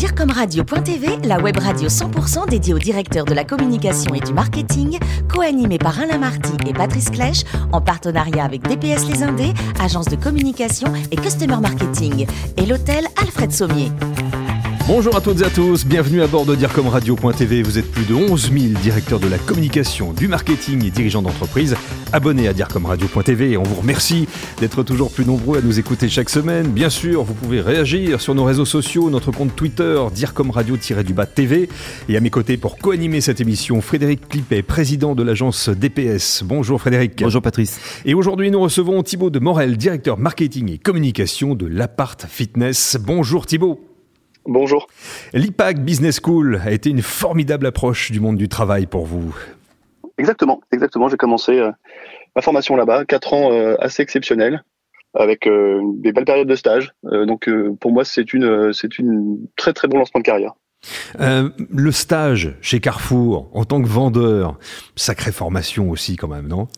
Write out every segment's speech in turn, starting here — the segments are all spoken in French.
DIRCOMRadio.tv, la web radio 100% dédiée aux directeurs de la communication et du marketing, co-animée par Alain Marty et Patrice Clèche, en partenariat avec DPS Les Indés, agence de communication et customer marketing, et l'hôtel Alfred Sommier. Bonjour à toutes et à tous, bienvenue à bord de DIRCOMRadio.tv. Vous êtes plus de 11 000 directeurs de la communication, du marketing et dirigeants d'entreprise abonnés à DIRCOMRadio.tv et on vous remercie d'être toujours plus nombreux à nous écouter chaque semaine. Bien sûr, vous pouvez réagir sur nos réseaux sociaux, notre compte Twitter, DIRCOMRadio-du-bas TV. Et à mes côtés pour co-animer cette émission, Frédéric Clippet, président de l'agence DPS. Bonjour Frédéric. Bonjour Patrice. Et aujourd'hui, nous recevons Thibaut de Morel, directeur marketing et communication de l'Apart Fitness. Bonjour Thibaut. Bonjour. L'IPAC Business School a été une formidable approche du monde du travail pour vous. Exactement, exactement. J'ai commencé euh, ma formation là-bas, quatre ans euh, assez exceptionnels, avec euh, des belles périodes de stage. donc pour moi, c'est une, c'est une très très bon lancement de carrière. le stage chez Carrefour en tant que vendeur, sacrée formation aussi quand même, non?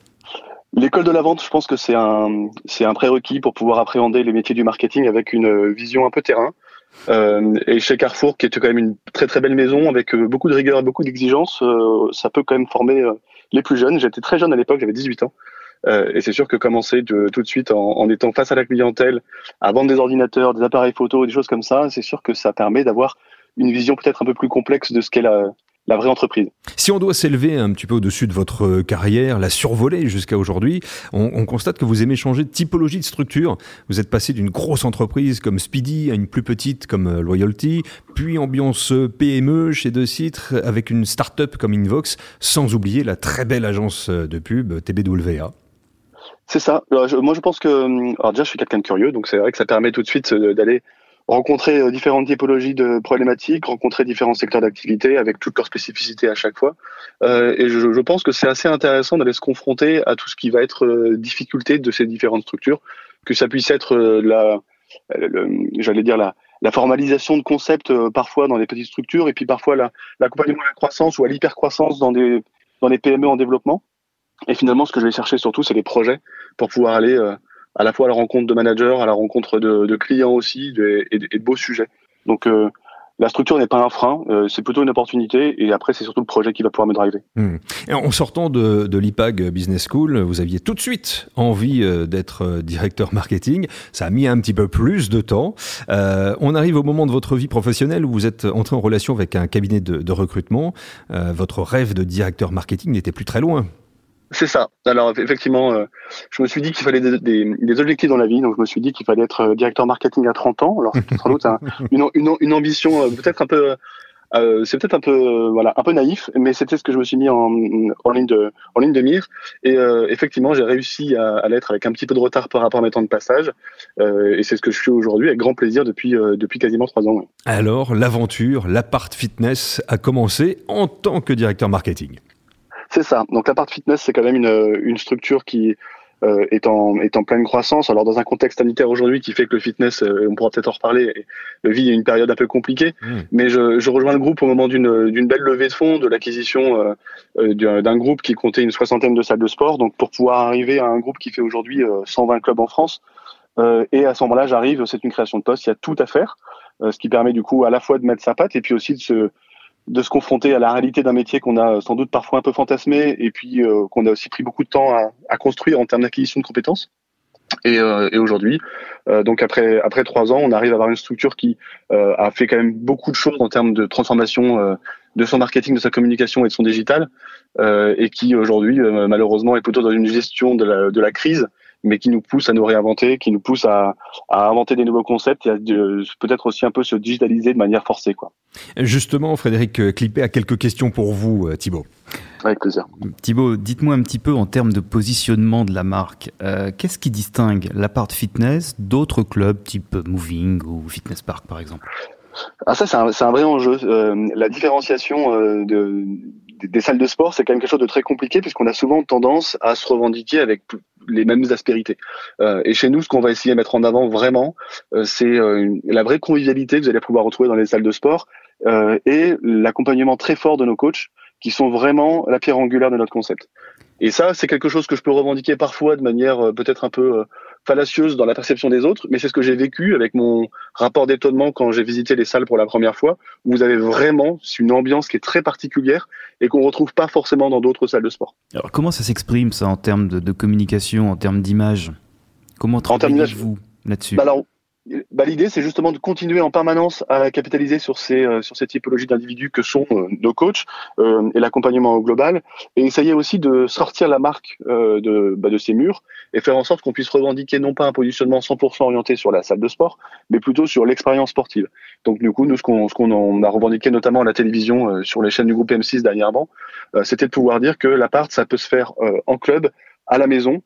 L'école de la vente, je pense que c'est un, c'est un prérequis pour pouvoir appréhender les métiers du marketing avec une vision un peu terrain. Euh, et chez Carrefour, qui était quand même une très très belle maison avec euh, beaucoup de rigueur et beaucoup d'exigences, euh, ça peut quand même former les plus jeunes. J'étais très jeune à l'époque, j'avais 18 ans. et c'est sûr que commencer tout de suite en, en, étant face à la clientèle, à vendre des ordinateurs, des appareils photo, des choses comme ça, c'est sûr que ça permet d'avoir une vision peut-être un peu plus complexe de ce qu'est la, la vraie entreprise. Si on doit s'élever un petit peu au-dessus de votre carrière, la survoler jusqu'à aujourd'hui, on, constate que vous aimez changer de typologie de structure. Vous êtes passé d'une grosse entreprise comme Speedy à une plus petite comme euh, Loyalty, puis ambiance PME chez De Citre avec une start-up comme Invox, sans oublier la très belle agence de pub TBWA. C'est ça. moi, je pense que, hum, alors déjà, je suis quelqu'un de curieux, donc c'est vrai que ça permet tout de suite euh, d'aller rencontrer euh, différentes typologies de problématiques, rencontrer différents secteurs d'activité avec toutes leurs spécificités à chaque fois. Euh, et je, je, pense que c'est assez intéressant d'aller se confronter à tout ce qui va être euh, difficulté de ces différentes structures, que ça puisse être euh, la, j'allais dire la, la formalisation de concepts parfois dans les petites structures et puis parfois l'accompagnement à la croissance ou à l'hypercroissance dans des dans les PME en développement. Et finalement, ce que je vais chercher surtout, c'est les projets pour pouvoir aller à la fois à la rencontre de managers, à la rencontre de, clients aussi et, de, beaux sujets. Donc euh, la structure n'est pas un frein, euh, c'est plutôt une opportunité et après c'est surtout le projet qui va pouvoir me driver. Hmm. En sortant de, l'IPAG Business School, vous aviez tout de suite envie euh, d'être directeur marketing. Ça a mis un petit peu plus de temps. On arrive au moment de votre vie professionnelle où vous êtes entré en relation avec un cabinet de recrutement. votre rêve de directeur marketing n'était plus très loin. C'est ça. Alors effectivement, euh, je me suis dit qu'il fallait des, des, des, objectifs dans la vie. Donc je me suis dit qu'il fallait être euh, directeur marketing à 30 ans. Alors c'est sans doute une, une, une, ambition euh, peut-être un peu, euh, c'est peut-être un peu, voilà, un peu naïf, mais c'était ce que je me suis mis en, en ligne de, en ligne de mire. Et effectivement, j'ai réussi à, à l'être avec un petit peu de retard par rapport à mes temps de passage. et c'est ce que je suis aujourd'hui avec grand plaisir depuis depuis quasiment trois ans. Alors l'aventure, l'appart fitness a commencé en tant que directeur marketing. C'est ça. Donc la part fitness, c'est quand même une, une structure qui euh, est, en, est en pleine croissance. Alors dans un contexte sanitaire aujourd'hui qui fait que le fitness, euh, on pourra peut-être en reparler, vit une période un peu compliquée. Mmh. Mais je, je, rejoins le groupe au moment d'une belle levée de fonds, de l'acquisition euh, euh d'un groupe qui comptait une soixantaine de salles de sport. Donc pour pouvoir arriver à un groupe qui fait aujourd'hui 120 clubs en France. et à ce moment-là, j'arrive, c'est une création de poste, il y a tout à faire. ce qui permet du coup à la fois de mettre sa patte et puis aussi de se de se confronter à la réalité d'un métier qu'on a sans doute parfois un peu fantasmé et puis euh, qu'on a aussi pris beaucoup de temps à, à construire en termes d'acquisition de compétences. Et, euh, et aujourd'hui, euh, donc après après trois ans, on arrive à avoir une structure qui euh, a fait quand même beaucoup de choses en termes de transformation euh, de son marketing, de sa communication et de son digital, et qui aujourd'hui malheureusement est plutôt dans une gestion de la, de la crise mais qui nous pousse à nous réinventer, qui nous pousse à, à inventer des nouveaux concepts et à peut-être aussi un peu se digitaliser de manière forcée. Quoi. Justement, Frédéric Clippé a quelques questions pour vous, euh, Thibault. Avec plaisir. Thibault, dites-moi un petit peu en termes de positionnement de la marque, euh, qu'est-ce qui distingue l'appart fitness d'autres clubs type Moving ou Fitness Park par exemple? Ah ça c'est un, un, vrai enjeu. Euh, la différenciation euh, de, des salles de sport, c'est quand même quelque chose de très compliqué puisqu'on a souvent tendance à se revendiquer avec les mêmes aspérités. Euh, et chez nous, ce qu'on va essayer de mettre en avant vraiment, euh, c'est euh, la vraie convivialité que vous allez pouvoir retrouver dans les salles de sport euh, et l'accompagnement très fort de nos coachs qui sont vraiment la pierre angulaire de notre concept. Et ça, c'est quelque chose que je peux revendiquer parfois de manière peut-être un peu fallacieuse dans la perception des autres, mais c'est ce que j'ai vécu avec mon rapport d'étonnement quand j'ai visité les salles pour la première fois, où vous avez vraiment une ambiance qui est très particulière et qu'on retrouve pas forcément dans d'autres salles de sport. Alors comment ça s'exprime ça en termes de, communication, en termes d'image? Comment travaillez-vous là-dessus? Bah bah, l'idée, c'est justement de continuer en permanence à capitaliser sur ces euh, sur ces typologies d'individus que sont euh, nos coachs euh, et l'accompagnement global, et essayer aussi de sortir la marque de bah, de ces murs et faire en sorte qu'on puisse revendiquer non pas un positionnement 100% orienté sur la salle de sport, mais plutôt sur l'expérience sportive. Donc du coup, nous ce qu'on ce qu'on a revendiqué notamment à la télévision sur les chaînes du groupe M6 dernièrement, c'était de pouvoir dire que l'appart ça peut se faire en club, à la maison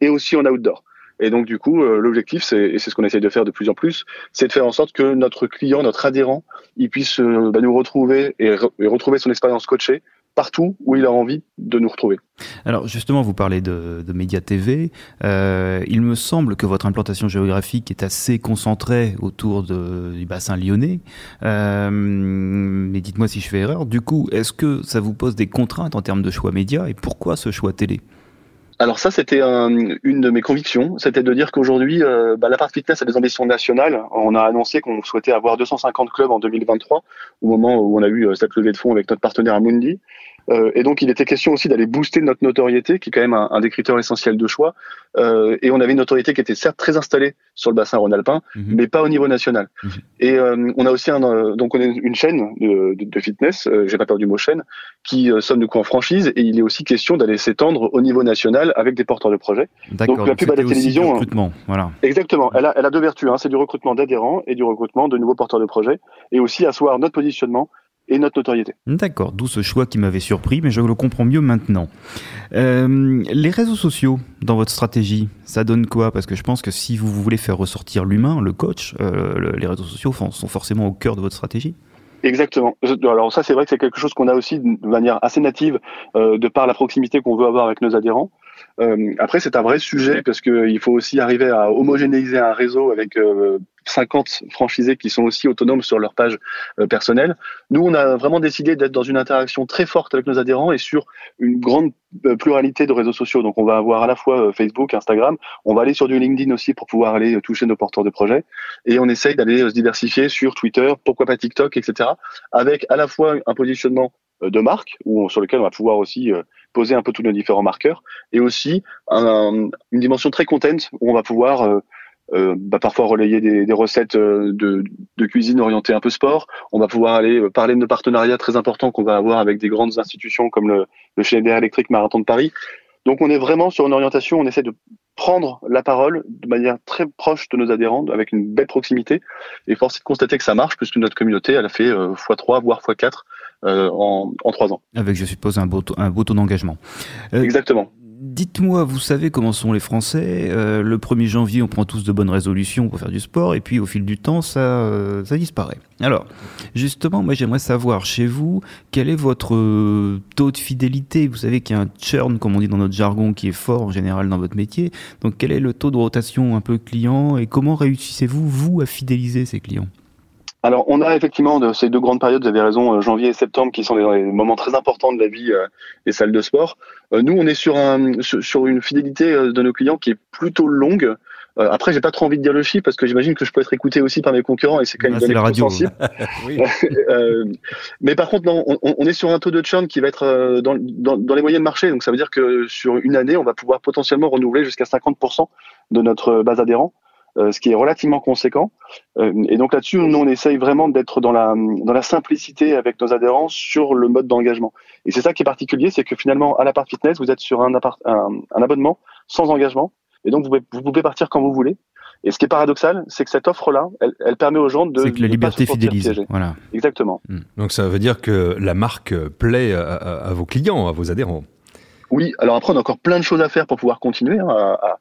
et aussi en outdoor. Et donc du coup, euh, l'objectif, c'est, et c'est ce qu'on essaye de faire de plus en plus, c'est de faire en sorte que notre client, notre adhérent, il puisse euh, bah, nous retrouver et, retrouver son expérience coachée partout où il a envie de nous retrouver. Alors justement, vous parlez de, de Média TV. Euh, il me semble que votre implantation géographique est assez concentrée autour du bassin lyonnais. Mais dites-moi si je fais erreur. Du coup, est-ce que ça vous pose des contraintes en termes de choix média et pourquoi ce choix télé? Alors ça, c'était une de mes convictions, c'était de dire qu'aujourd'hui, euh, bah, la part fitness a des ambitions nationales. On a annoncé qu'on souhaitait avoir 250 clubs en 2023, au moment où on a eu euh, cette levée de fonds avec notre partenaire Amundi. Euh, et donc, il était question aussi d'aller booster notre notoriété, qui est quand même un, des critères essentiels de choix. Euh, et on avait une notoriété qui était certes très installée sur le bassin rhône-alpin, mhm. mais pas au niveau national. Mhm. Et euh, on a aussi un, donc on est une chaîne de, de, de fitness, j'ai pas peur du mot chaîne, qui sonne du coup en franchise. Et il est aussi question d'aller s'étendre au niveau national avec des porteurs de projets. Donc la pub à la télévision, recrutement, voilà. Exactement. Elle a, elle a deux vertus. Hein. C'est du recrutement d'adhérents et du recrutement de nouveaux porteurs de projets, et aussi asseoir notre positionnement et notre notoriété. D'accord, d'où ce choix qui m'avait surpris, mais je le comprends mieux maintenant. Euh, les réseaux sociaux dans votre stratégie, ça donne quoi? Parce que je pense que si vous voulez faire ressortir l'humain, le coach, euh, les réseaux sociaux sont forcément au cœur de votre stratégie. Exactement. Alors ça, c'est vrai que c'est quelque chose qu'on a aussi de manière assez native, euh, de par la proximité qu'on veut avoir avec nos adhérents. Euh, après, c'est un vrai sujet parce qu'il faut aussi arriver à homogénéiser un réseau avec euh, 50 franchisés qui sont aussi autonomes sur leur page euh, personnelle. Nous, on a vraiment décidé d'être dans une interaction très forte avec nos adhérents et sur une grande euh, pluralité de réseaux sociaux. Donc, on va avoir à la fois euh, Facebook, Instagram, on va aller sur du LinkedIn aussi pour pouvoir aller toucher nos porteurs de projets. Et on essaye d'aller se diversifier sur Twitter, pourquoi pas TikTok, etc. Avec à la fois un positionnement de marque où, sur lequel on va pouvoir aussi poser un peu tous nos différents marqueurs et aussi une dimension très content où on va pouvoir euh, bah, parfois relayer des, des recettes euh, de, de, cuisine orientées un peu sport. On va pouvoir aller euh, parler de nos partenariats très importants qu'on va avoir avec des grandes institutions comme le, le Schneider Electric Marathon de Paris. Donc on est vraiment sur une orientation, on essaie de prendre la parole de manière très proche de nos adhérents, avec une belle proximité. Et force est de constater que ça marche, puisque notre communauté, elle a fait x3, voire x4 euh, en, en 3 ans. Avec, je suppose, un beau, un beau taux d'engagement. Exactement. Dites-moi, vous savez comment sont les Français euh, Le 1er janvier, on prend tous de bonnes résolutions pour faire du sport, et puis au fil du temps, ça, euh, ça disparaît. Alors, justement, moi j'aimerais savoir chez vous, quel est votre euh, taux de fidélité? Vous savez qu'il y a un churn, comme on dit dans notre jargon, qui est fort en général dans votre métier. Donc, quel est le taux de rotation un peu client, et comment réussissez-vous, vous, à fidéliser ces clients? Alors, on a effectivement ces deux grandes périodes, vous avez raison, euh, janvier et septembre, qui sont des, moments très importants de la vie euh, des salles de sport. Euh, nous, on est sur, un, sur une fidélité de nos clients qui est plutôt longue. après, j'ai pas trop envie de dire le chiffre parce que j'imagine que je peux être écouté aussi par mes concurrents et c'est quand même ah, la radio. sensible. mais par contre, non, on, on, est sur un taux de churn qui va être dans, dans, dans les moyennes marchés. Donc, ça veut dire que sur une année, on va pouvoir potentiellement renouveler jusqu'à 50% de notre base adhérent. Euh, ce qui est relativement conséquent. Euh, et donc là-dessus, nous, on essaye vraiment d'être dans la, dans la simplicité avec nos adhérents sur le mode d'engagement. Et c'est ça qui est particulier, c'est que finalement, à l'appart fitness, vous êtes sur un, un, abonnement sans engagement. Et donc, vous pouvez, vous pouvez partir quand vous voulez. Et ce qui est paradoxal, c'est que cette offre-là, elle, elle, permet aux gens de. C'est que la liberté fidélise. Voilà. Exactement. Hmm. Donc ça veut dire que la marque plaît à, à, vos clients, à vos adhérents. Oui. Alors après, on a encore plein de choses à faire pour pouvoir continuer hein, à,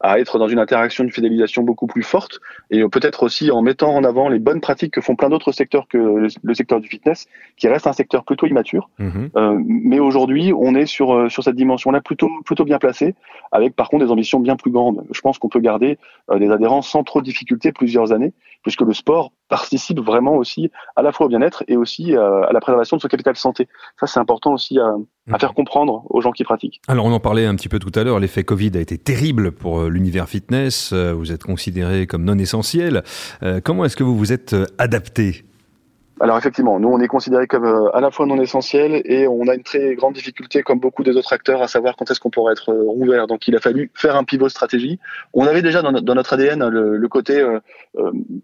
à être dans une interaction de fidélisation beaucoup plus forte et peut-être aussi en mettant en avant les bonnes pratiques que font plein d'autres secteurs que le, secteur du fitness, qui reste un secteur plutôt immature. Mhm. Euh, mais aujourd'hui, on est sur euh, sur cette dimension-là plutôt plutôt bien placé, avec par contre des ambitions bien plus grandes. Je pense qu'on peut garder euh, des adhérents sans trop de difficultés plusieurs années, puisque le sport participe vraiment aussi à la fois au bien-être et aussi euh, à la préservation de son capital santé. Ça, c'est important aussi à, à, faire comprendre aux gens qui pratiquent. Alors, on en parlait un petit peu tout à l'heure. L'effet Covid a été terrible pour l'univers fitness. Vous êtes considéré comme non essentiel. Comment est-ce que vous vous êtes adapté alors effectivement, nous on est considéré comme euh, à la fois non essentiel et on a une très grande difficulté, comme beaucoup des autres acteurs, à savoir quand est-ce qu'on pourrait être euh, rouvert. Donc il a fallu faire un pivot stratégie. On avait déjà dans, notre ADN le, côté euh,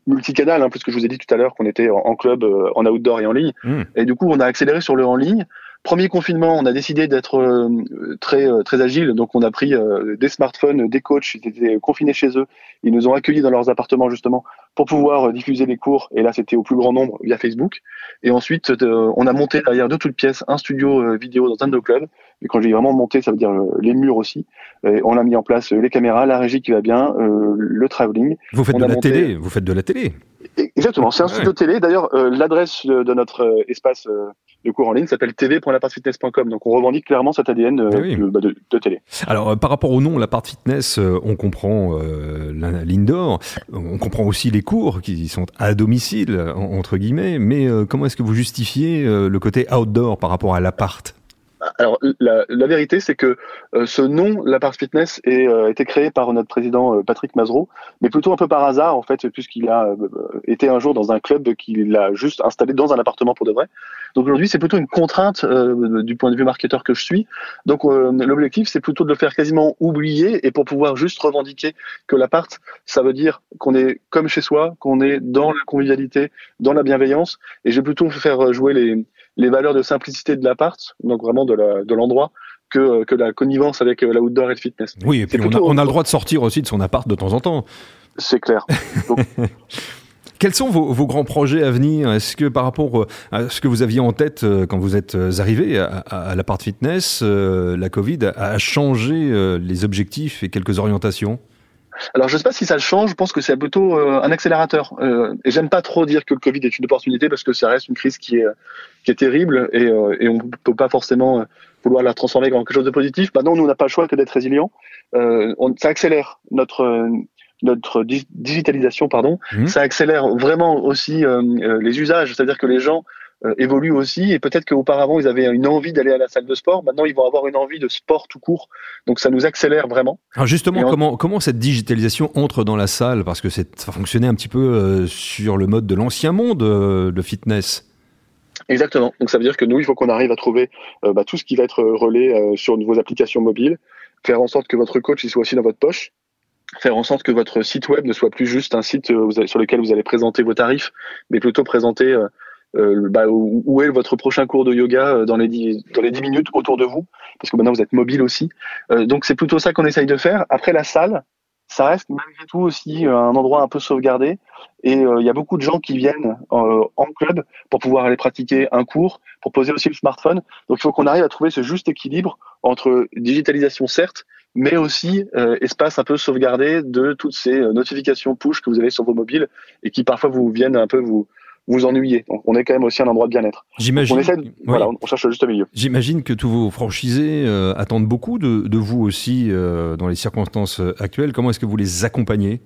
multicanal, hein, puisque je vous ai dit tout à l'heure qu'on était en, club, en outdoor et en ligne. Mmh. Et du coup on a accéléré sur le en ligne. Premier confinement, on a décidé d'être euh, très euh, très agile, donc on a pris euh, des smartphones, des coachs, ils étaient confinés chez eux, ils nous ont accueillis dans leurs appartements justement pour pouvoir diffuser les cours. Et là, c'était au plus grand nombre via Facebook. Et ensuite, on a monté derrière de toutes pièces un studio vidéo dans un de nos clubs. Et quand j'ai vraiment monté, ça veut dire les murs aussi. Et on a mis en place les caméras, la régie qui va bien, le travelling. Vous faites de la télé, vous faites de la télé. Exactement, c'est un studio télé. D'ailleurs, l'adresse de notre espace de cours en ligne s'appelle tv.lapartfitness.com. Donc on revendique clairement cet ADN euh, eh bah, de, de, télé. Alors euh, par rapport au nom, la part fitness, euh, on comprend l'indoor, on comprend aussi les cours qui sont à domicile entre guillemets. Mais comment est-ce que vous justifiez le côté outdoor par rapport à l'appart alors la, la vérité, c'est que euh, ce nom, la fitness, a euh, été créé par notre président euh, Patrick Mazreau, mais plutôt un peu par hasard en fait, puisqu'il a été un jour dans un club qu'il a juste installé dans un appartement pour de vrai. Donc aujourd'hui, c'est plutôt une contrainte du point de vue marketeur que je suis. Donc l'objectif, c'est plutôt de le faire quasiment oublier et pour pouvoir juste revendiquer que l'appart, ça veut dire qu'on est comme chez soi, qu'on est dans la convivialité, dans la bienveillance. Et je vais plutôt faire jouer les les valeurs de simplicité de l'appart, donc vraiment de l'endroit, que, que la connivence avec euh, l'outdoor et le fitness. Oui, et puis on a, le droit de sortir aussi de son appart de temps en temps. C'est clair. Quels sont vos, grands projets à venir? Est-ce que par rapport euh, à ce que vous aviez en tête euh, quand vous êtes arrivé à, à, l'appart fitness, la Covid a changé les objectifs et quelques orientations? Alors, je ne sais pas si ça le change. Je pense que c'est plutôt euh, un accélérateur. Euh, et j'aime pas trop dire que le Covid est une opportunité parce que ça reste une crise qui est qui est terrible et, euh, et on peut pas forcément vouloir la transformer en quelque chose de positif. Maintenant, nous, on n'a pas le choix que d'être résilient. On, ça accélère notre notre digitalisation, pardon. Mmh. Ça accélère vraiment aussi les usages. C'est-à-dire que les gens euh, évoluent aussi et peut-être qu'auparavant ils avaient une envie d'aller à la salle de sport, maintenant ils vont avoir une envie de sport tout court. Donc ça nous accélère vraiment. Alors justement, comment comment cette digitalisation entre dans la salle? Parce que ça fonctionnait un petit peu euh, sur le mode de l'ancien monde euh, de fitness. Exactement. Donc ça veut dire que nous, il faut qu'on arrive à trouver bah, tout ce qui va être relais sur vos applications mobiles, faire en sorte que votre coach il soit aussi dans votre poche, faire en sorte que votre site web ne soit plus juste un site sur lequel vous allez présenter vos tarifs, mais plutôt présenter euh, bah, où est votre prochain cours de yoga euh, dans les 10, dans les 10 minutes autour de vous, parce que maintenant vous êtes mobile aussi. Euh, donc c'est plutôt ça qu'on essaye de faire. Après la salle, ça reste malgré tout aussi un endroit un peu sauvegardé. Et il y a beaucoup de gens qui viennent en club pour pouvoir aller pratiquer un cours, pour poser aussi le smartphone. Donc il faut qu'on arrive à trouver ce juste équilibre entre digitalisation certes, mais aussi espace un peu sauvegardé de toutes ces notifications push que vous avez sur vos mobiles et qui parfois vous viennent un peu vous vous ennuyez. Donc on est quand même aussi un endroit de bien-être. J'imagine. On voilà, on cherche le juste milieu. J'imagine que tous vos franchisés euh, attendent beaucoup de, de vous aussi euh, dans les circonstances euh, actuelles. Comment est-ce que vous les accompagnez?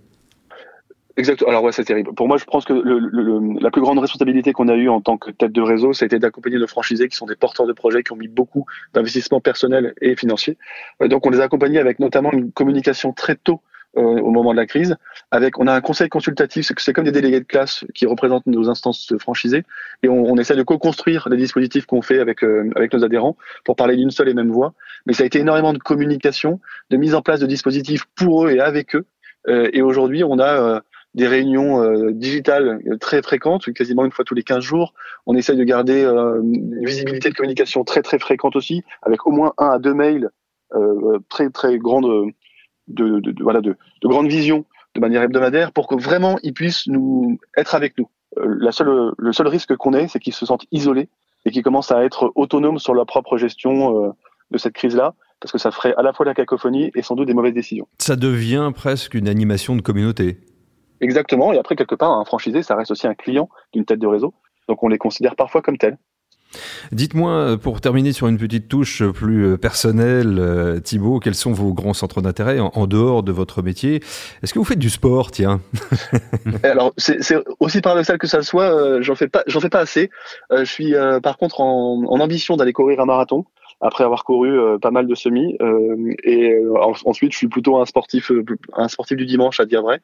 Exactement. Alors ouais, c'est terrible. Pour moi, je pense que le, la plus grande responsabilité qu'on a eue en tant que tête de réseau, ça a été d'accompagner nos franchisés qui sont des porteurs de projets, qui ont mis beaucoup d'investissements personnels et financiers. Donc on les a accompagnés avec notamment une communication très tôt au moment de la crise. Avec, on a un conseil consultatif, c'est comme des délégués de classe qui représentent nos instances franchisées, et on, on essaie de co-construire les dispositifs qu'on fait avec euh, avec nos adhérents pour parler d'une seule et même voix. Mais ça a été énormément de communication, de mise en place de dispositifs pour eux et avec eux. Euh, et aujourd'hui, on a des réunions digitales très fréquentes, quasiment une fois tous les 15 jours. On essaie de garder une visibilité de communication très très fréquente aussi, avec au moins un à deux mails très très grandes de, de, voilà, de, de grande vision de manière hebdomadaire pour que vraiment ils puissent nous être avec nous. Euh, la seule, le seul risque qu'on ait, c'est qu'ils se sentent isolés et qu'ils commencent à être autonomes sur leur propre gestion euh, de cette crise-là, parce que ça ferait à la fois la cacophonie et sans doute des mauvaises décisions. Ça devient presque une animation de communauté. Exactement, et après quelque part, un franchisé, ça reste aussi un client d'une tête de réseau, donc on les considère parfois comme tels. Dites-moi, euh, pour terminer sur une petite touche plus euh, personnelle, euh, Thibaut, quels sont vos grands centres d'intérêt en, dehors de votre métier? Est-ce que vous faites du sport, tiens? Alors, c'est aussi paradoxal que ça soit, j'en fais pas, fais pas assez. je suis par contre en, ambition d'aller courir un marathon après avoir couru pas mal de semis. et ensuite, je suis plutôt un sportif, un sportif du dimanche, à dire vrai.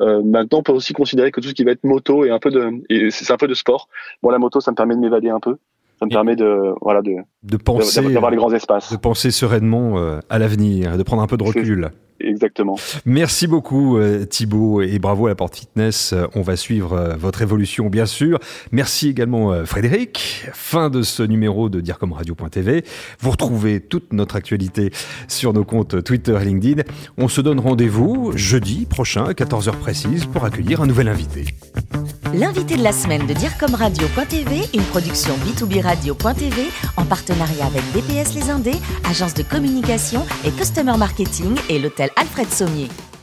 maintenant, on peut aussi considérer que tout ce qui va être moto et un peu de, c'est un peu de sport. Bon, la moto, ça me permet de m'évader un peu ça me permet de voilà de de penser d'avoir les grands espaces, de penser sereinement euh, à l'avenir, de prendre un peu de recul. Exactement. Merci beaucoup euh, Thibaut et bravo à la Porte Fitness. Euh, on va suivre votre évolution bien sûr. Merci également Frédéric. Fin de ce numéro de direcomradio.tv. Vous retrouvez toute notre actualité sur nos comptes Twitter et LinkedIn. On se donne rendez-vous jeudi prochain à 14h précise pour accueillir un nouvel invité. L'invité de la semaine de direcomradio.tv, une production B2B Radio.tv en partenariat avec DPS Les Indés, agence de communication et customer marketing et l'hôtel Alfred Sommier.